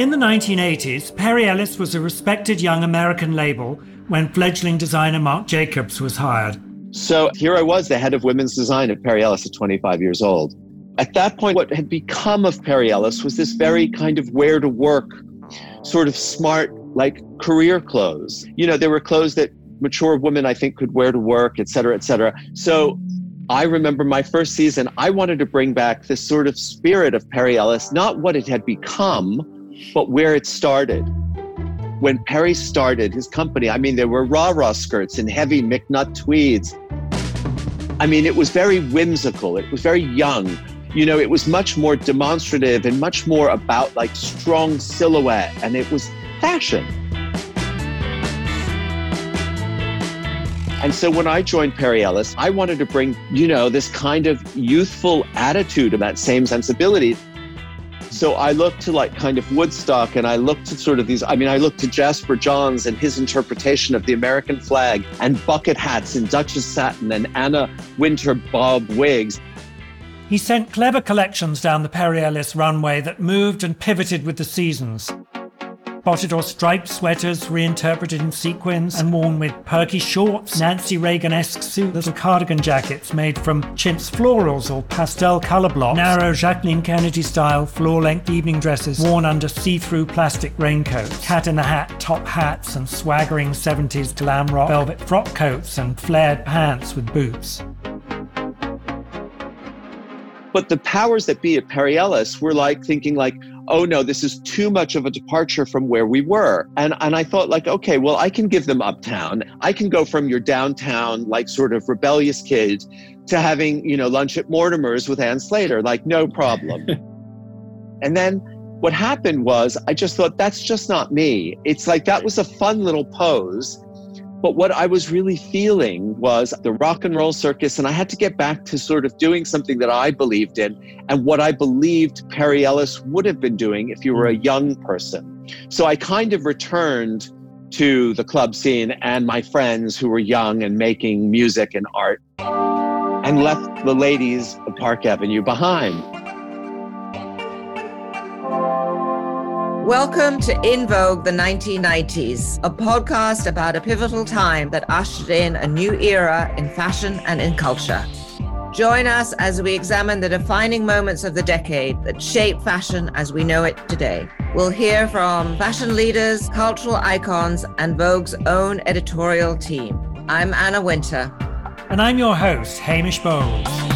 In the 1980s, Perry Ellis was a respected young American label when fledgling designer Marc Jacobs was hired. So here I was, the head of women's design at Perry Ellis at 25 years old. At that point, what had become of Perry Ellis was this very kind of where to work, sort of smart, like career clothes. You know, there were clothes that mature women, I think, could wear to work, et cetera, et cetera. So I remember my first season, I wanted to bring back this sort of spirit of Perry Ellis, not what it had become, but where it started when Perry started his company, I mean, there were rah rah skirts and heavy McNutt tweeds. I mean, it was very whimsical, it was very young. You know, it was much more demonstrative and much more about like strong silhouette, and it was fashion. And so when I joined Perry Ellis, I wanted to bring, you know, this kind of youthful attitude and that same sensibility so I looked to like kind of Woodstock and I looked to sort of these, I mean, I looked to Jasper Johns and his interpretation of the American flag and bucket hats and Duchess satin and Anna Wintour bob wigs. He sent clever collections down the Perry Ellis runway that moved and pivoted with the seasons spotted or striped sweaters reinterpreted in sequins and worn with perky shorts, Nancy Reagan esque suits, little cardigan jackets made from chintz florals or pastel colour blocks, narrow Jacqueline Kennedy style floor length evening dresses worn under see through plastic raincoats, cat in the hat top hats, and swaggering 70s glam rock velvet frock coats and flared pants with boots. But the powers that be at Perry Ellis were like thinking like, oh no, this is too much of a departure from where we were. And and I thought like, okay, well, I can give them uptown. I can go from your downtown, like sort of rebellious kid to having, you know, lunch at Mortimer's with Ann Slater, like no problem. and then what happened was I just thought that's just not me. It's like that was a fun little pose. But what I was really feeling was the rock and roll circus, and I had to get back to sort of doing something that I believed in and what I believed Perry Ellis would have been doing if you were a young person. So I kind of returned to the club scene and my friends who were young and making music and art and left the ladies of Park Avenue behind. Welcome to In Vogue the 1990s, a podcast about a pivotal time that ushered in a new era in fashion and in culture. Join us as we examine the defining moments of the decade that shape fashion as we know it today. We'll hear from fashion leaders, cultural icons, and Vogue's own editorial team. I'm Anna Wintour. And I'm your host, Hamish Bowles.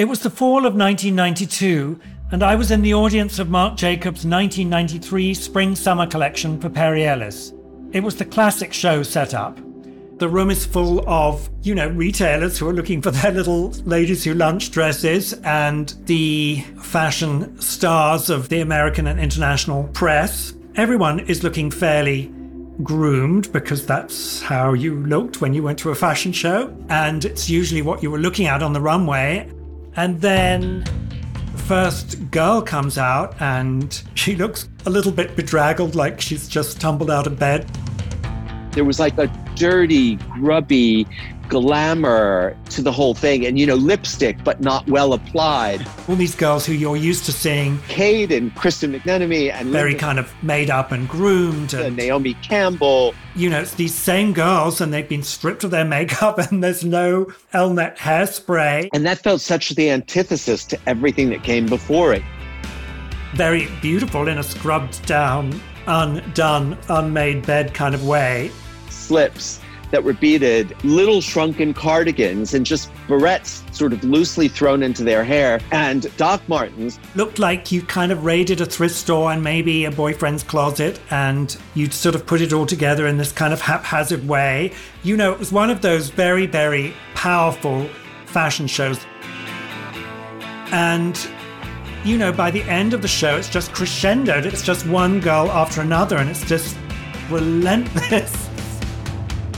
It was the fall of 1992, and I was in the audience of Marc Jacobs' 1993 Spring Summer collection for Perry Ellis. It was the classic show setup. The room is full of, you know, retailers who are looking for their little ladies who lunch dresses and the fashion stars of the American and international press. Everyone is looking fairly groomed because that's how you looked when you went to a fashion show. And it's usually what you were looking at on the runway. And then the first girl comes out and she looks a little bit bedraggled, like she's just tumbled out of bed. There was like a dirty, grubby glamour to the whole thing and you know lipstick but not well applied. All these girls who you're used to seeing. Kate and Kristen McMenamy and very Linda, kind of made up and groomed and naomi campbell. You know it's these same girls and they've been stripped of their makeup and there's no elnet hairspray. And that felt such the antithesis to everything that came before it. Very beautiful in a scrubbed down undone unmade bed kind of way slips that were beaded, little shrunken cardigans, and just barrettes sort of loosely thrown into their hair, and Doc Martens. Looked like you kind of raided a thrift store and maybe a boyfriend's closet, and you'd sort of put it all together in this kind of haphazard way. You know, it was one of those very, very powerful fashion shows. And you know, by the end of the show, it's just crescendoed. It's just one girl after another, and it's just relentless.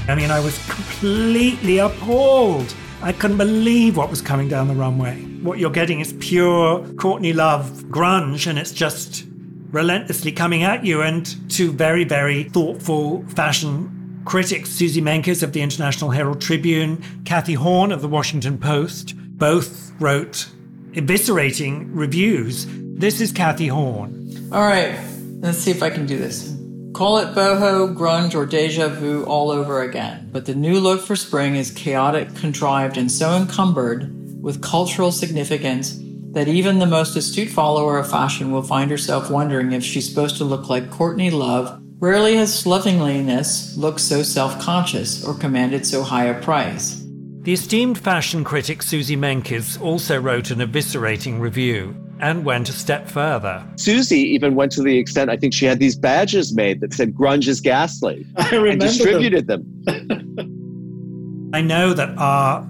I mean, I was completely appalled. I couldn't believe what was coming down the runway. What you're getting is pure Courtney Love grunge, and it's just relentlessly coming at you. And two very, very thoughtful fashion critics, Suzy Menkes of the International Herald Tribune, Cathy Horyn of the Washington Post, both wrote eviscerating reviews. This is Cathy Horyn. All right, let's see if I can do this. Call it boho, grunge, or deja vu all over again. But the new look for spring is chaotic, contrived, and so encumbered with cultural significance that even the most astute follower of fashion will find herself wondering if she's supposed to look like Courtney Love. Rarely has slovenliness looked so self conscious or commanded so high a price. The esteemed fashion critic Suzy Menkes also wrote an eviscerating review and went a step further. Suzy even went to the extent, I think she had these badges made that said grunge is ghastly and distributed them. them. I know that our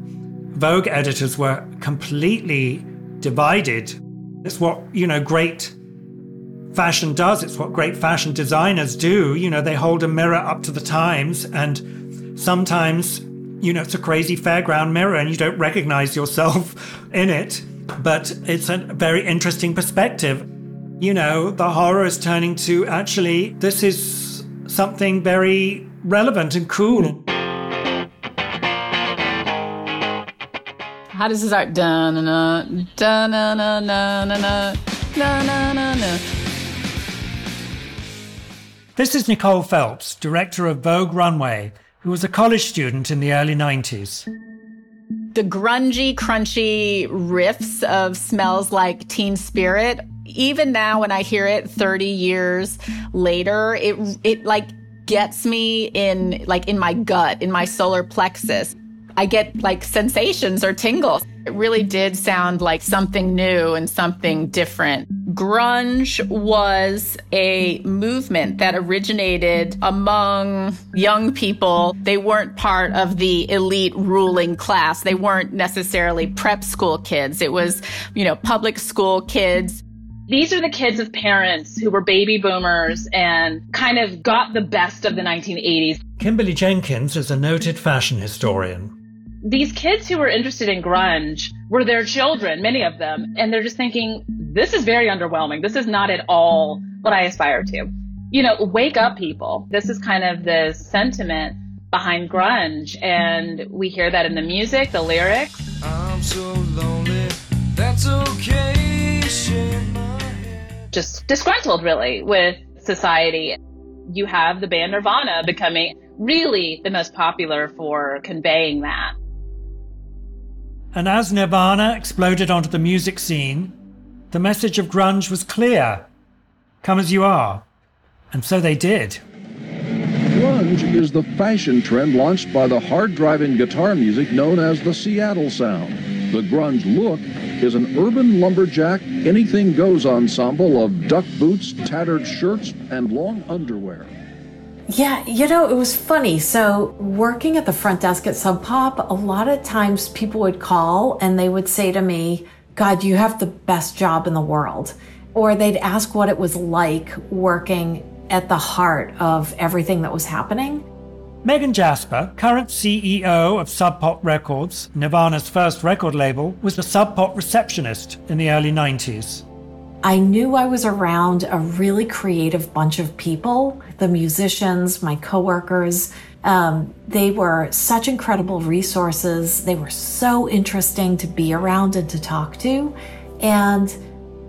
Vogue editors were completely divided. It's what, you know, great fashion does. It's what great fashion designers do. You know, they hold a mirror up to the times, and sometimes, you know, it's a crazy fairground mirror and you don't recognize yourself in it but it's a very interesting perspective. You know, the horror is turning to actually, this is something very relevant and cool. How does this start? Dun na na, na na na na na, na na na This is Nicole Phelps, director of Vogue Runway, who was a college student in the early 90s. The grungy, crunchy riffs of smells like teen spirit. Even now, when I hear it 30 years later, it, it like gets me in, like in my gut, in my solar plexus. I get like sensations or tingles. It really did sound like something new and something different. Grunge was a movement that originated among young people. They weren't part of the elite ruling class. They weren't necessarily prep school kids. It was, you know, public school kids. These are the kids of parents who were baby boomers and kind of got the best of the 1980s. Kimberly Jenkins is a noted fashion historian these kids who were interested in grunge were their children, many of them, and they're just thinking, this is very underwhelming. This is not at all what I aspire to. You know, wake up, people. This is kind of the sentiment behind grunge, and we hear that in the music, the lyrics. I'm so lonely, that's okay. Just disgruntled, really, with society. You have the band Nirvana becoming really the most popular for conveying that. And as Nirvana exploded onto the music scene, the message of grunge was clear come as you are. And so they did. Grunge is the fashion trend launched by the hard driving guitar music known as the Seattle Sound. The grunge look is an urban lumberjack, anything goes ensemble of duck boots, tattered shirts, and long underwear. Yeah, you know, it was funny. So, working at the front desk at Sub Pop, a lot of times people would call and they would say to me, God, you have the best job in the world. Or they'd ask what it was like working at the heart of everything that was happening. Megan Jasper, current CEO of Sub Pop Records, Nirvana's first record label, was the Sub Pop receptionist in the early 90s. I knew I was around a really creative bunch of people the musicians, my coworkers. Um, they were such incredible resources. They were so interesting to be around and to talk to. And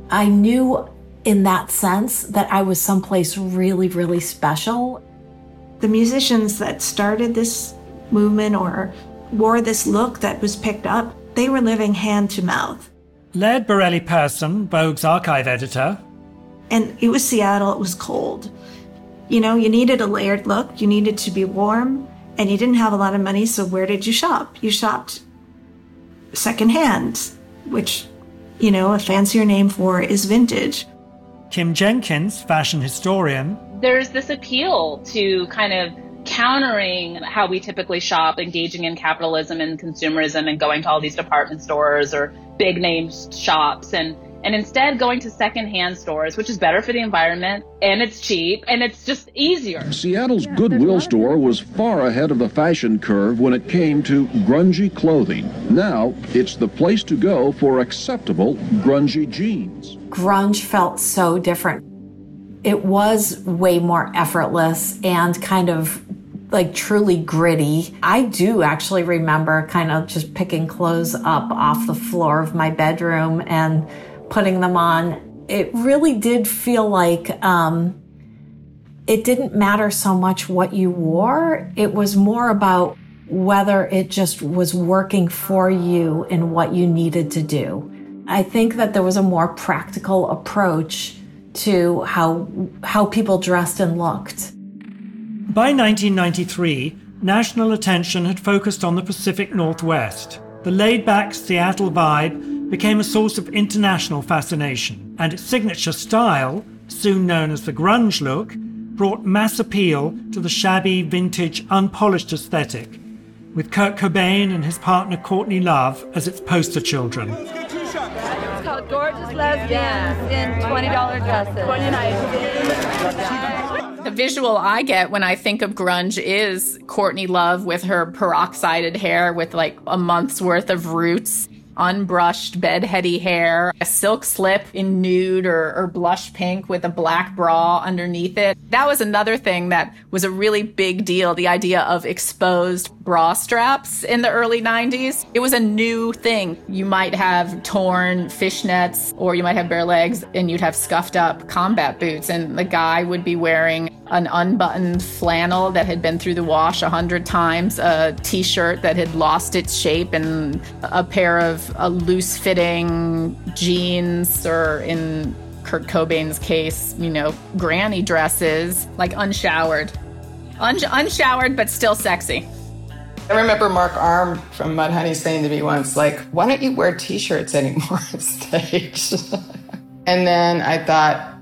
I knew in that sense that I was someplace really, really special. The musicians that started this movement or wore this look that was picked up, they were living hand to mouth. Laird Borrelli-Persson, Vogue's archive editor. And it was Seattle, it was cold. You know, you needed a layered look, you needed to be warm, and you didn't have a lot of money, so where did you shop? You shopped secondhand, which, you know, a fancier name for is vintage. Kim Jenkins, fashion historian. There's this appeal to kind of countering how we typically shop, engaging in capitalism and consumerism and going to all these department stores or big name shops and and instead going to secondhand stores, which is better for the environment and it's cheap and it's just easier. Seattle's yeah, Goodwill store was far ahead of the fashion curve when it came to grungy clothing. Now it's the place to go for acceptable grungy jeans. Grunge felt so different. It was way more effortless and kind of like truly gritty. I do actually remember kind of just picking clothes up off the floor of my bedroom and putting them on. It really did feel like um, it didn't matter so much what you wore. It was more about whether it just was working for you and what you needed to do. I think that there was a more practical approach to how how people dressed and looked. By 1993, national attention had focused on the Pacific Northwest. The laid-back Seattle vibe became a source of international fascination, and its signature style, soon known as the grunge look, brought mass appeal to the shabby, vintage, unpolished aesthetic, with Kurt Cobain and his partner Courtney Love as its poster children. It's called Gorgeous Lesbians in $20 dresses. 29 The visual I get when I think of grunge is Courtney Love with her peroxided hair with like a month's worth of roots unbrushed bedheady hair, a silk slip in nude or, or, blush pink with a black bra underneath it. That was another thing that was a really big deal. The idea of exposed bra straps in the early 90s. It was a new thing. You might have torn fishnets or you might have bare legs and you'd have scuffed up combat boots and the guy would be wearing an unbuttoned flannel that had been through the wash a hundred times, a t-shirt that had lost its shape, and a pair of uh, loose-fitting jeans, or in Kurt Cobain's case, you know, granny dresses, like unshowered, Un- unshowered but still sexy. I remember Mark Arm from Mudhoney saying to me once, like, "Why don't you wear t-shirts anymore on stage?" and then I thought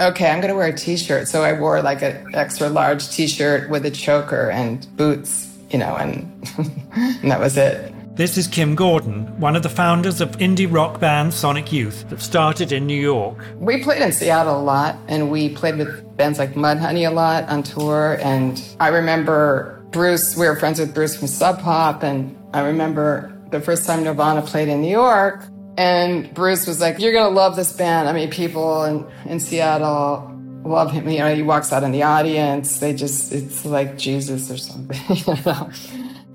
okay, I'm going to wear a t-shirt. So I wore like an extra large t-shirt with a choker and boots, you know, and, and that was it. This is Kim Gordon, one of the founders of indie rock band Sonic Youth that started in New York. We played in Seattle a lot and we played with bands like Mudhoney a lot on tour. And I remember Bruce, we were friends with Bruce from Sub Pop. And I remember the first time Nirvana played in New York, and Bruce was like, You're going to love this band. I mean, people in, in Seattle love him. You know, he walks out in the audience. They just, it's like Jesus or something. you know,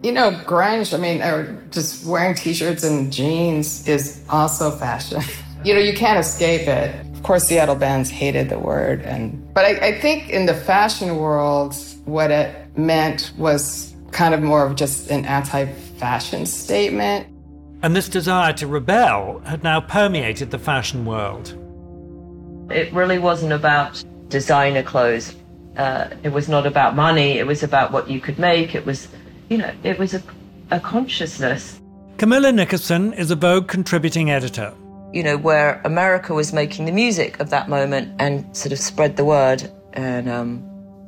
you know grunge, I mean, or just wearing t shirts and jeans is also fashion. you know, you can't escape it. Of course, Seattle bands hated the word. and But I, I think in the fashion world, what it meant was kind of more of just an anti fashion statement and this desire to rebel had now permeated the fashion world. It really wasn't about designer clothes. Uh, it was not about money. It was about what you could make. It was, you know, it was a, a consciousness. Camilla Nickerson is a Vogue contributing editor. You know, where America was making the music of that moment and sort of spread the word, and um,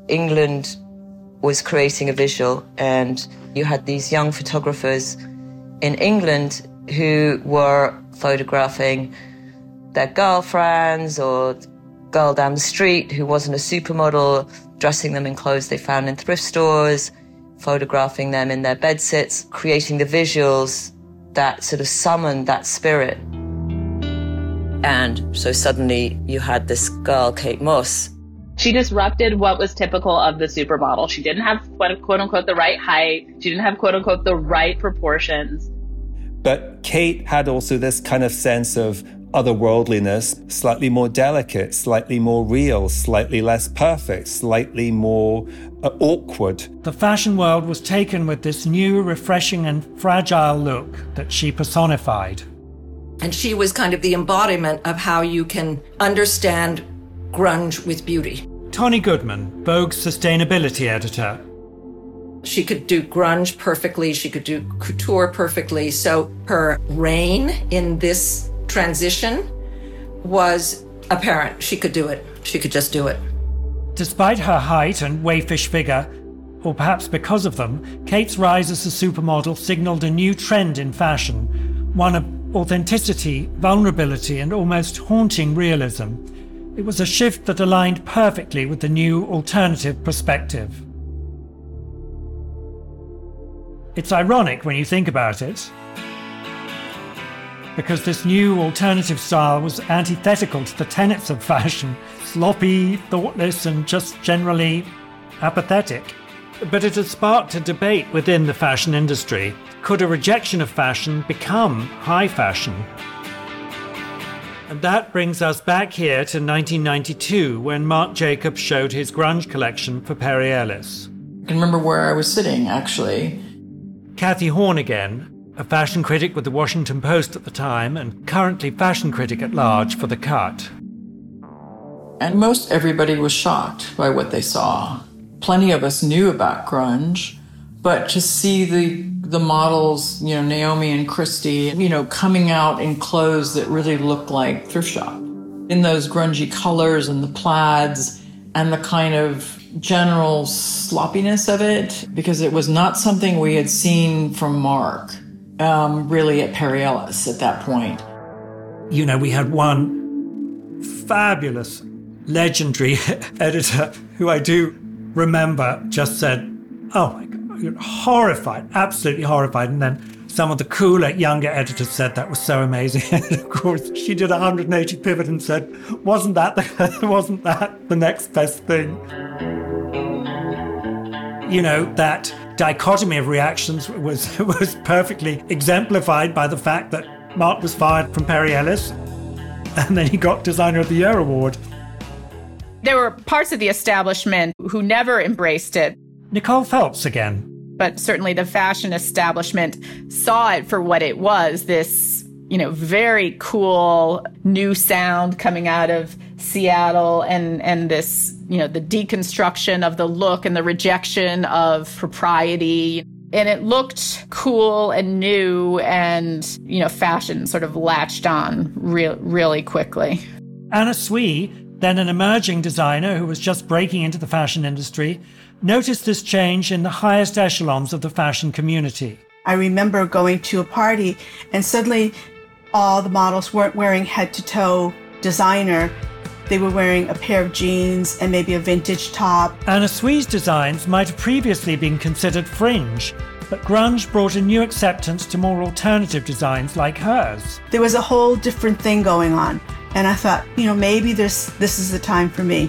England was creating a visual, and you had these young photographers in England who were photographing their girlfriends or girl down the street who wasn't a supermodel, dressing them in clothes they found in thrift stores, photographing them in their bed sits, creating the visuals that sort of summoned that spirit. And so suddenly you had this girl, Kate Moss. She disrupted what was typical of the supermodel. She didn't have quote unquote the right height. She didn't have quote unquote the right proportions. But Kate had also this kind of sense of otherworldliness, slightly more delicate, slightly more real, slightly less perfect, slightly more uh, awkward. The fashion world was taken with this new, refreshing, and fragile look that she personified. And she was kind of the embodiment of how you can understand grunge with beauty. Tonne Goodman, Vogue's sustainability editor, she could do grunge perfectly. She could do couture perfectly. So her reign in this transition was apparent. She could do it. She could just do it. Despite her height and waifish figure, or perhaps because of them, Kate's rise as a supermodel signaled a new trend in fashion, one of authenticity, vulnerability, and almost haunting realism. It was a shift that aligned perfectly with the new alternative perspective. It's ironic when you think about it, because this new alternative style was antithetical to the tenets of fashion sloppy, thoughtless, and just generally apathetic. But it has sparked a debate within the fashion industry. Could a rejection of fashion become high fashion? And that brings us back here to 1992 when Marc Jacobs showed his grunge collection for Perry Ellis. I can remember where I was sitting, actually. Cathy Horyn again, a fashion critic with the Washington Post at the time and currently fashion critic at large for The Cut. And most everybody was shocked by what they saw. Plenty of us knew about grunge, but to see the the models, you know, Naomi and Christy, you know, coming out in clothes that really looked like thrift shop. In those grungy colors and the plaids and the kind of general sloppiness of it, because it was not something we had seen from Marc um, really at Perry Ellis at that point. You know, we had one fabulous, legendary editor who I do remember just said, Oh my horrified, absolutely horrified. And then some of the cooler, younger editors said that was so amazing. and of course, she did a 180 pivot and said, "Wasn't that the, wasn't that the next best thing?" You know that dichotomy of reactions was was perfectly exemplified by the fact that Marc was fired from Perry Ellis, and then he got Designer of the Year award. There were parts of the establishment who never embraced it Nicole Phelps again. But certainly the fashion establishment saw it for what it was this, you know, very cool new sound coming out of Seattle and, and this, you know, the deconstruction of the look and the rejection of propriety. And it looked cool and new and, you know, fashion sort of latched on re- really quickly. Anna Sui, then an emerging designer who was just breaking into the fashion industry, noticed this change in the highest echelons of the fashion community. I remember going to a party and suddenly all the models weren't wearing head to toe designer. They were wearing a pair of jeans and maybe a vintage top. Anna Sui's designs might have previously been considered fringe, but grunge brought a new acceptance to more alternative designs like hers. There was a whole different thing going on, and I thought, you know, maybe this this is the time for me.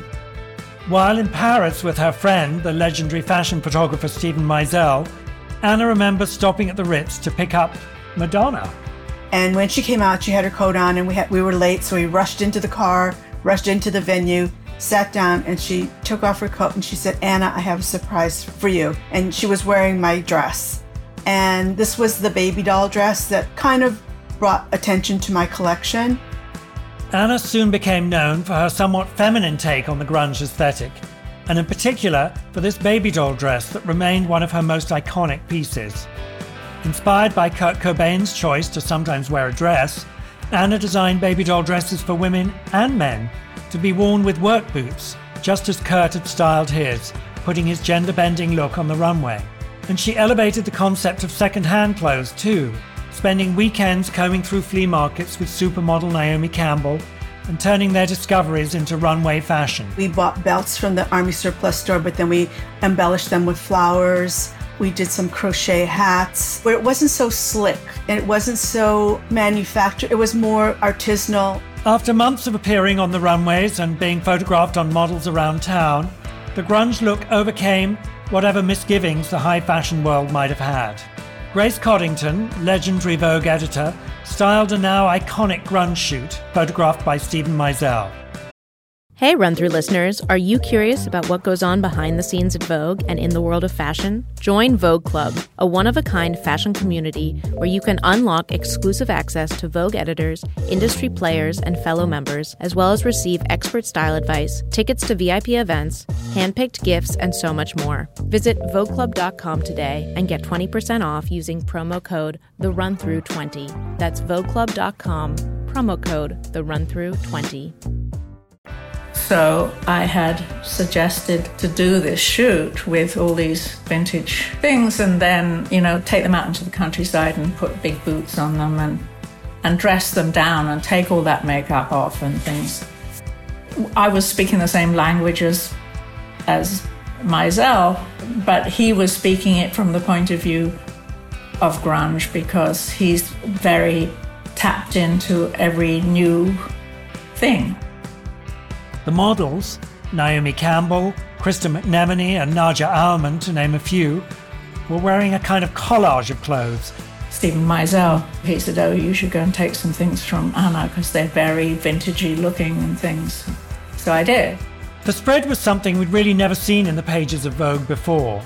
While in Paris with her friend, the legendary fashion photographer Steven Meisel, Anna remembers stopping at the Ritz to pick up Madonna. And when she came out, she had her coat on, and we had, we were late, so we rushed into the car, rushed into the venue, sat down, and she took off her coat and she said, "Anna, I have a surprise for you." And she was wearing my dress, and this was the baby doll dress that kind of brought attention to my collection. Anna soon became known for her somewhat feminine take on the grunge aesthetic, and in particular for this baby doll dress that remained one of her most iconic pieces. Inspired by Kurt Cobain's choice to sometimes wear a dress, Anna designed baby doll dresses for women and men to be worn with work boots, just as Kurt had styled his, putting his gender bending look on the runway. And she elevated the concept of second hand clothes too, spending weekends combing through flea markets with supermodel Naomi Campbell and turning their discoveries into runway fashion. We bought belts from the Army Surplus store, but then we embellished them with flowers. We did some crochet hats where it wasn't so slick and it wasn't so manufactured. It was more artisanal. After months of appearing on the runways and being photographed on models around town, the grunge look overcame whatever misgivings the high fashion world might have had. Grace Coddington, legendary Vogue editor, styled a now iconic grunge shoot photographed by Steven Meisel. Hey, run through listeners, are you curious about what goes on behind the scenes at Vogue and in the world of fashion? Join Vogue Club, a one of a kind fashion community where you can unlock exclusive access to Vogue editors, industry players, and fellow members, as well as receive expert style advice, tickets to VIP events, handpicked gifts, and so much more. Visit VogueClub.com today and get 20% off using promo code The Run Through 20 That's VogueClub.com, promo code The Run Through 20 so I had suggested to do this shoot with all these vintage things and then, you know, take them out into the countryside and put big boots on them and and dress them down and take all that makeup off and things. I was speaking the same language as as Meisel, but he was speaking it from the point of view of grunge because he's very tapped into every new thing. The models, Naomi Campbell, Kristen McMenamy and Nadja Auermann, to name a few, were wearing a kind of collage of clothes. Steven Meisel, he said, Oh, you should go and take some things from Anna because they're very vintagey looking and things. So I did. The spread was something we'd really never seen in the pages of Vogue before.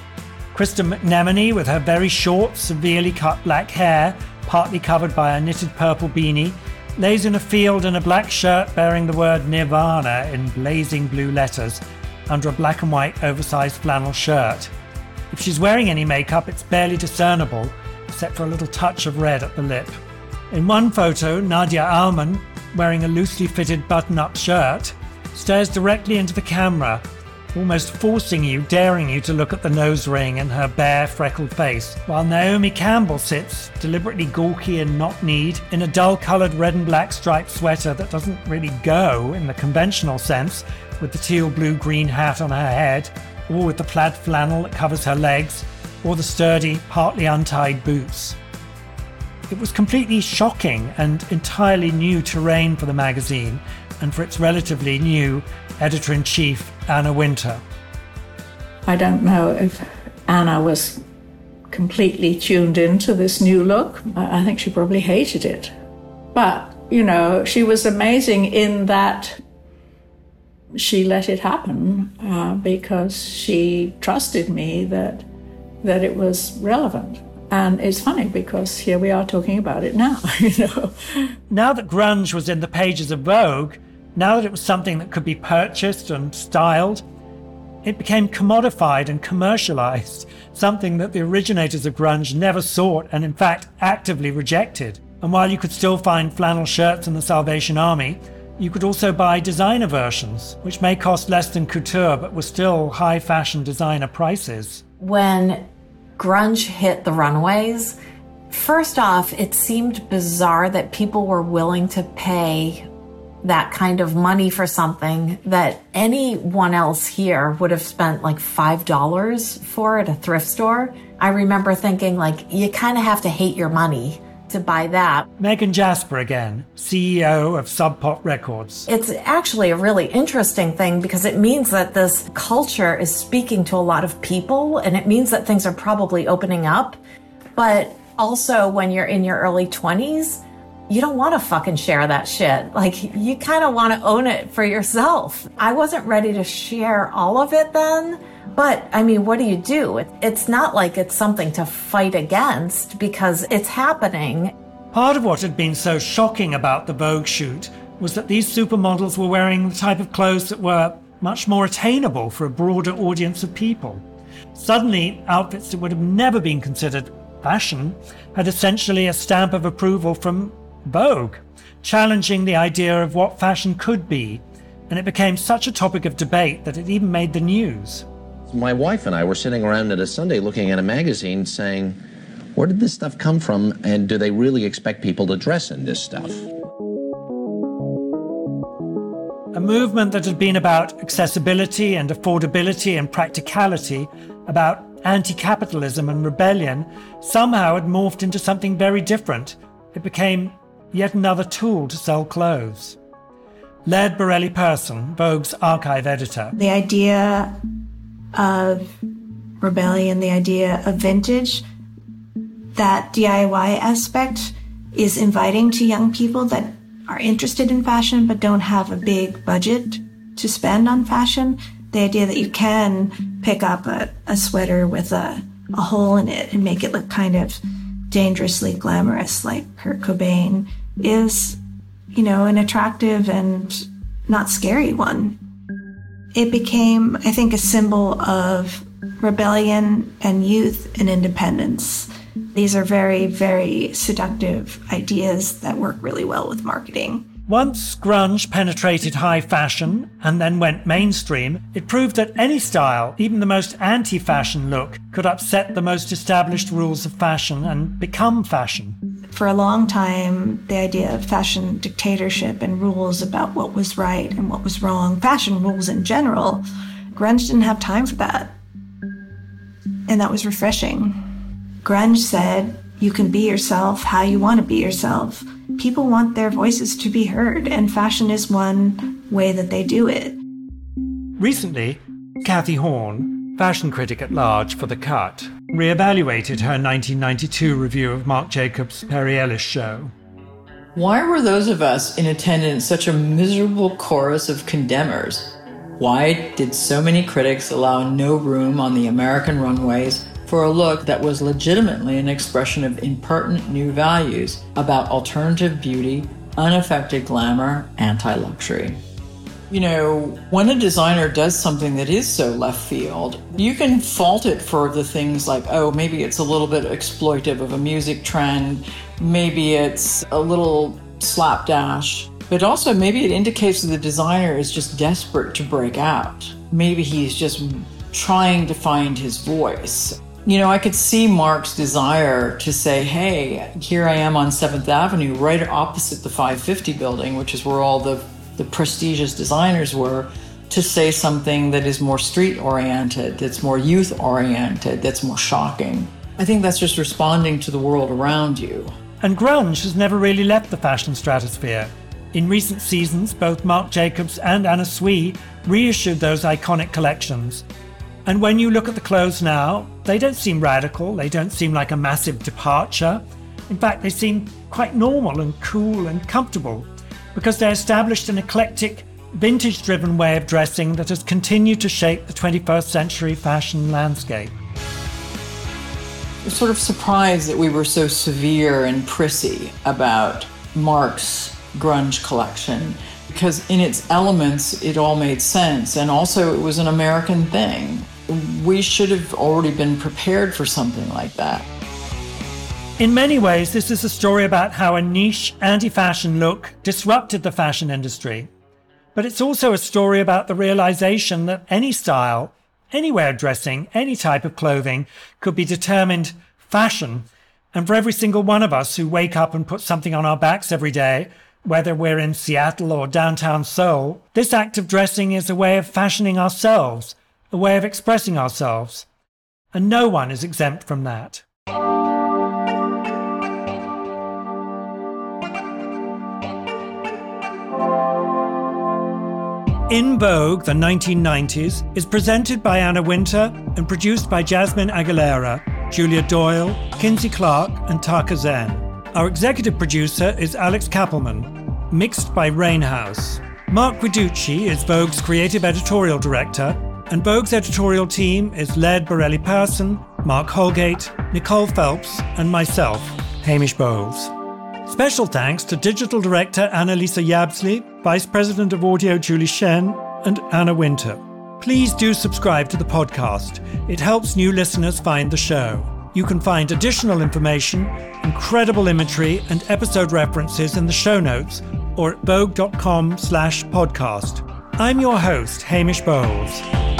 Kristen McMenamy, with her very short, severely cut black hair, partly covered by a knitted purple beanie, lays in a field in a black shirt bearing the word Nirvana in blazing blue letters under a black and white oversized flannel shirt. If she's wearing any makeup, it's barely discernible, except for a little touch of red at the lip. In one photo, Nadja Auermann, wearing a loosely fitted button up shirt, stares directly into the camera, almost forcing you, daring you to look at the nose ring and her bare, freckled face, while Naomi Campbell sits, deliberately gawky and knock kneed, in a dull coloured red and black striped sweater that doesn't really go in the conventional sense, with the teal blue green hat on her head, or with the plaid flannel that covers her legs, or the sturdy, partly untied boots. It was completely shocking and entirely new terrain for the magazine and for its relatively new editor in chief, Anna Wintour. I don't know if Anna was completely tuned into this new look. I think she probably hated it. But, you know, she was amazing in that she let it happen uh, because she trusted me that that it was relevant. And it's funny because here we are talking about it now, you know. Now that grunge was in the pages of Vogue, now that it was something that could be purchased and styled, it became commodified and commercialized, something that the originators of grunge never sought and, in fact, actively rejected. And while you could still find flannel shirts in the Salvation Army, you could also buy designer versions, which may cost less than couture but were still high fashion designer prices. When grunge hit the runways, first off, it seemed bizarre that people were willing to pay that kind of money for something that anyone else here would have spent like $5 for at a thrift store. I remember thinking, like, you kind of have to hate your money to buy that. Megan Jasper again, CEO of Sub Pop Records. It's actually a really interesting thing because it means that this culture is speaking to a lot of people and it means that things are probably opening up. But also, when you're in your early 20s, you don't want to fucking share that shit. Like, you kind of want to own it for yourself. I wasn't ready to share all of it then. But I mean, what do you do? It's not like it's something to fight against because it's happening. Part of what had been so shocking about the Vogue shoot was that these supermodels were wearing the type of clothes that were much more attainable for a broader audience of people. Suddenly, outfits that would have never been considered fashion had essentially a stamp of approval from Vogue, challenging the idea of what fashion could be, and it became such a topic of debate that it even made the news. My wife and I were sitting around at a Sunday looking at a magazine saying, where did this stuff come from, and do they really expect people to dress in this stuff? A movement that had been about accessibility and affordability and practicality, about anti capitalism and rebellion, somehow had morphed into something very different. It became yet another tool to sell clothes. Laird Borrelli-Persson, Vogue's archive editor. The idea of rebellion, the idea of vintage, that DIY aspect is inviting to young people that are interested in fashion but don't have a big budget to spend on fashion. The idea that you can pick up a, a sweater with a, a hole in it and make it look kind of dangerously glamorous like Kurt Cobain is, you know, an attractive and not scary one. It became, I think, a symbol of rebellion and youth and independence. These are very, very seductive ideas that work really well with marketing. Once grunge penetrated high fashion and then went mainstream, it proved that any style, even the most anti fashion look, could upset the most established rules of fashion and become fashion. For a long time, the idea of fashion dictatorship and rules about what was right and what was wrong, fashion rules in general, grunge didn't have time for that. And that was refreshing. Grunge said, you can be yourself how you want to be yourself people want their voices to be heard, and fashion is one way that they do it. Recently, Cathy Horyn, fashion critic at large for The Cut, re-evaluated her 1992 review of Marc Jacobs' Perry Ellis show. Why were those of us in attendance such a miserable chorus of condemners? Why did so many critics allow no room on the American runways for a look that was legitimately an expression of impertinent new values about alternative beauty, unaffected glamour, anti luxury? You know, when a designer does something that is so left field, you can fault it for the things like, oh, maybe it's a little bit exploitive of a music trend, maybe it's a little slapdash, but also maybe it indicates that the designer is just desperate to break out. Maybe he's just trying to find his voice. You know, I could see Marc's desire to say, hey, here I am on 7th Avenue, right opposite the 550 building, which is where all the the prestigious designers were to say something that is more street oriented, that's more youth oriented, that's more shocking. I think that's just responding to the world around you. And grunge has never really left the fashion stratosphere. In recent seasons, both Marc Jacobs and Anna Sui reissued those iconic collections. And when you look at the clothes now, they don't seem radical, they don't seem like a massive departure. In fact, they seem quite normal and cool and comfortable because they established an eclectic, vintage driven way of dressing that has continued to shape the 21st century fashion landscape. I'm sort of surprised that we were so severe and prissy about Marc's grunge collection because, in its elements, it all made sense. And also, it was an American thing. We should have already been prepared for something like that. In many ways, this is a story about how a niche anti fashion look disrupted the fashion industry. But it's also a story about the realization that any style, anywhere of dressing, any type of clothing could be determined fashion. And for every single one of us who wake up and put something on our backs every day, whether we're in Seattle or downtown Seoul, this act of dressing is a way of fashioning ourselves, a way of expressing ourselves. And no one is exempt from that. In Vogue, the 1990s, is presented by Anna Wintour and produced by Jasmine Aguilera, Julia Doyle, Kinsey Clark, and Taka Zen. Our executive producer is Alex Kappelman, mixed by Rainhouse. Mark Guiducci is Vogue's creative editorial director, and Vogue's editorial team is led by Borrelli-Persson, Mark Holgate, Nicole Phelps, and myself, Hamish Bowles. Special thanks to digital director Annalisa Yabsley, vice president of audio Julie Shen, and Anna Wintour. Please do subscribe to the podcast. It helps new listeners find the show. You can find additional information, incredible imagery, and episode references in the show notes or at vogue.com slash podcast. I'm your host, Hamish Bowles.